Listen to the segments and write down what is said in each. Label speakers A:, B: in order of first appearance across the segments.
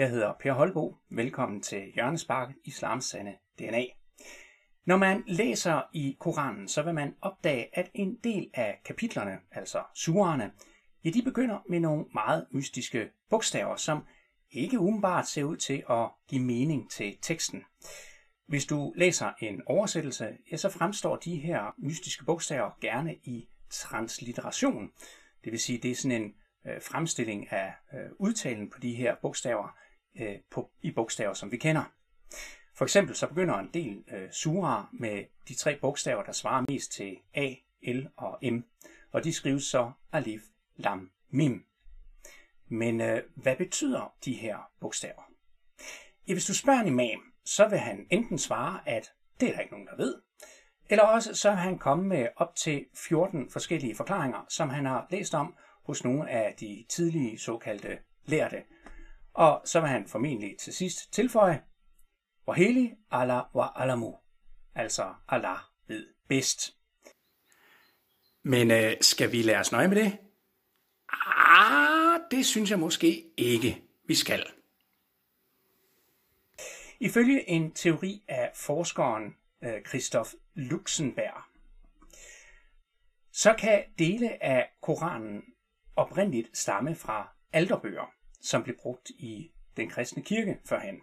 A: Jeg hedder Per Holbo. Velkommen til Hjørnespark Islams Sande DNA. Når man læser i Koranen, så vil man opdage, at en del af kapitlerne, altså surerne, ja, de begynder med nogle meget mystiske bogstaver, som ikke umiddelbart ser ud til at give mening til teksten. Hvis du læser en oversættelse, ja, så fremstår de her mystiske bogstaver gerne i translitteration. Det vil sige, det er sådan en øh, fremstilling af øh, udtalen på de her bogstaver øh, på, i bogstaver, som vi kender. For eksempel så begynder en del øh, sura med de tre bogstaver, der svarer mest til A, L og M, og de skrives så alif, lam, mim. Men øh, hvad betyder de her bogstaver? Ja, hvis du spørger en imam, så vil han enten svare, at det er der ikke nogen, der ved, eller også så vil han komme med op til 14 forskellige forklaringer, som han har læst om hos nogle af de tidlige såkaldte lærte. Og så vil han formentlig til sidst tilføje, hvor hellig Allah var alamu, altså Allah ved bedst. Men øh, skal vi lade os nøje med det? Ah, det synes jeg måske ikke, vi skal. Ifølge en teori af forskeren øh, Christoph Luxenberg, så kan dele af Koranen oprindeligt stamme fra alterbøger, som blev brugt i den kristne kirke førhen.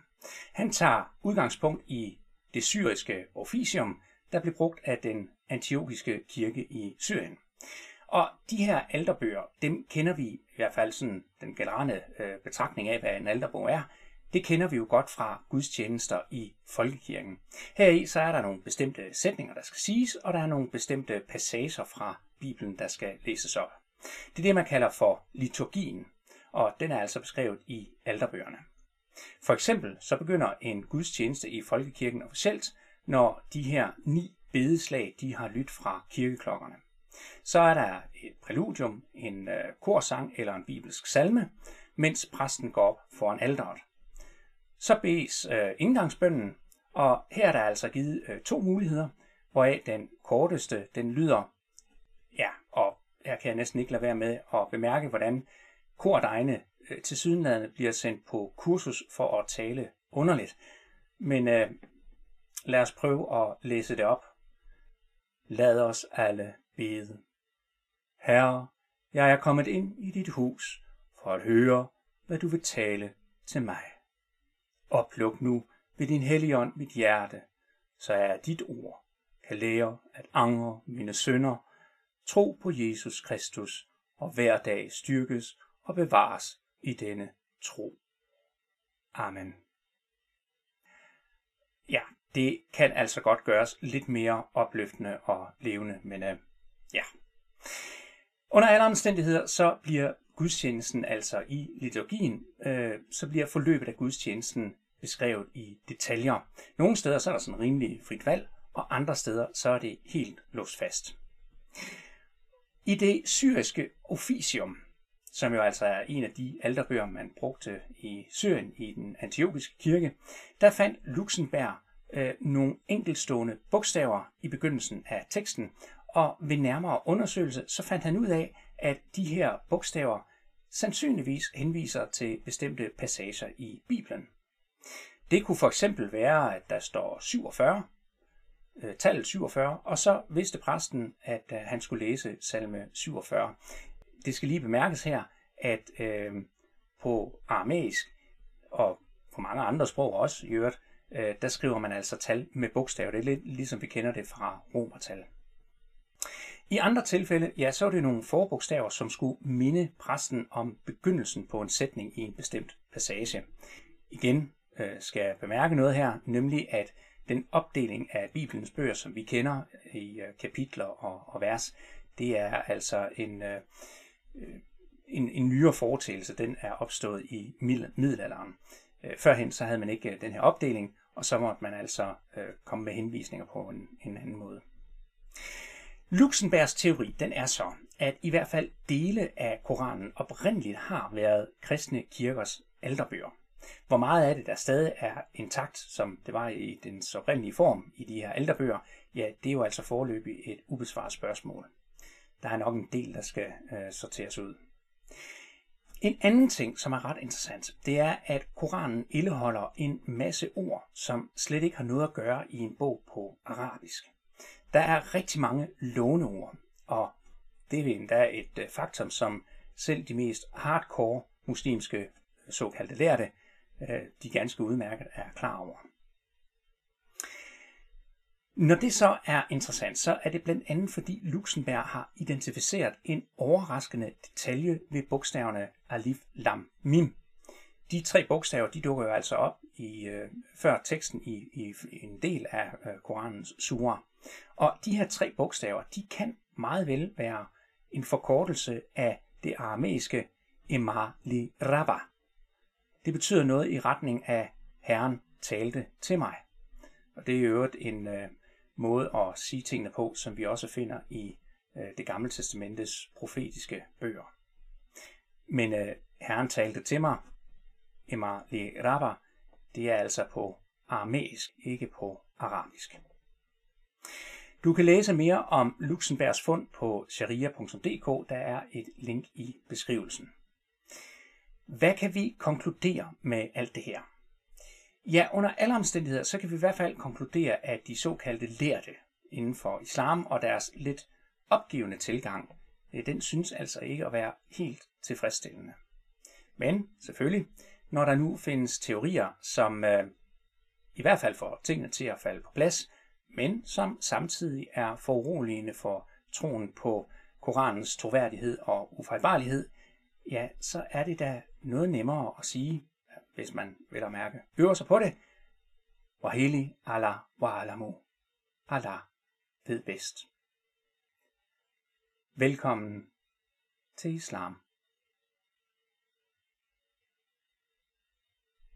A: Han tager udgangspunkt i det syriske officium, der blev brugt af den antiokiske kirke i Syrien. Og de her alterbøger, dem kender vi i hvert fald sådan den generelle øh, betragtning af, hvad en alterbog er. Det kender vi jo godt fra gudstjenester i folkekirken. Heri så er der nogle bestemte sætninger, der skal siges, og der er nogle bestemte passager fra Bibelen, der skal læses op. Det er det, man kalder for liturgien, og den er altså beskrevet i alterbøgerne. For eksempel så begynder en gudstjeneste i folkekirken officielt, når de her ni bedeslag, de har lyttet fra kirkeklokkerne. Så er der et præludium, en øh, korsang eller en bibelsk salme, mens præsten går op foran alderet. Så bedes øh, indgangsbønden, og her er der altså givet øh, to muligheder, hvoraf den korteste, den lyder, ja, og her kan jeg næsten ikke lade være med at bemærke, hvordan kordegne øh, til sydenlandet bliver sendt på kursus for at tale underligt. Men øh, lad os prøve at læse det op. Lad os alle bede. Herre, jeg er kommet ind i dit hus for at høre, hvad du vil tale til mig. Opluk nu ved din helligånd mit hjerte, så jeg dit ord kan lære at angre mine sønder tro på Jesus Kristus og hver dag styrkes og bevares i denne tro. Amen. Ja, det kan altså godt gøres lidt mere opløftende og levende, men øh, ja. Under alle omstændigheder, så bliver gudstjenesten altså i liturgien, øh, så bliver forløbet af gudstjenesten beskrevet i detaljer. Nogle steder så er der sådan rimelig frit valg, og andre steder så er det helt låst fast. I det syriske officium, som jo altså er en af de alterbøger, man brugte i Syrien i den antiokiske kirke, der fandt Luxemburg øh, nogle enkeltstående bogstaver i begyndelsen af teksten, og ved nærmere undersøgelse så fandt han ud af, at de her bogstaver sandsynligvis henviser til bestemte passager i Bibelen. Det kunne for eksempel være, at der står 47, øh, tallet 47, og så vidste præsten, at øh, han skulle læse salme 47. Det skal lige bemærkes her, at øh, på aramæisk og på mange andre sprog også i øvrigt, øh, der skriver man altså tal med bogstaver. Det er lidt ligesom vi kender det fra romertal. I andre tilfælde, ja, så er det nogle forbogstaver, som skulle minde præsten om begyndelsen på en sætning i en bestemt passage. Igen øh, skal jeg bemærke noget her, nemlig at den opdeling af Bibelens bøger, som vi kender i øh, kapitler og, og vers, det er altså en, øh, en, en nyere foretagelse. Den er opstået i middelalderen. Øh, førhen så havde man ikke øh, den her opdeling, og så måtte man altså øh, komme med henvisninger på en, en anden måde. Luxembergs teori den er så, at i hvert fald dele af Koranen oprindeligt har været kristne kirkers alterbøger. Hvor meget af det, der stadig er intakt, som det var i den oprindelige form i de her alterbøger, ja, det er jo altså forløbig et ubesvaret spørgsmål. Der er nok en del, der skal øh, sorteres ud. En anden ting, som er ret interessant, det er, at Koranen indeholder en masse ord, som slet ikke har noget at gøre i en bog på arabisk. Der er rigtig mange låneord, og det er endda et øh, faktum, som selv de mest hardcore muslimske øh, såkaldte lærte, øh, de ganske udmærket er klar over. Når det så er interessant, så er det blandt andet fordi Luxemburg har identificeret en overraskende detalje ved bogstaverne alif, lam, mim. De tre bogstaver, de dukker jo altså op i øh, før teksten i, i en del af øh, Koranens sura. Og de her tre bogstaver, de kan meget vel være en forkortelse af det aramæiske Emar li Rabba. Det betyder noget i retning af Herren talte til mig. Og det er jo en øh, måde at sige tingene på, som vi også finder i øh, det gamle testamentes profetiske bøger. Men øh, Herren talte til mig, Emma le Rabba, det er altså på aramæisk, ikke på arabisk. Du kan læse mere om Luxemburgs fund på sharia.dk, der er et link i beskrivelsen. Hvad kan vi konkludere med alt det her? Ja, under alle omstændigheder, så kan vi i hvert fald konkludere, at de såkaldte lærte inden for islam og deres lidt opgivende tilgang, øh, den synes altså ikke at være helt tilfredsstillende. Men selvfølgelig, når der nu findes teorier, som øh, i hvert fald får tingene til at falde på plads, men som samtidig er foruroligende for troen på Koranens troværdighed og ufejlbarlighed, ja, så er det da noget nemmere at sige, hvis man vil at mærke øver sig på det. Wahili Allah wa alamu. Allah ved bedst. Velkommen til islam.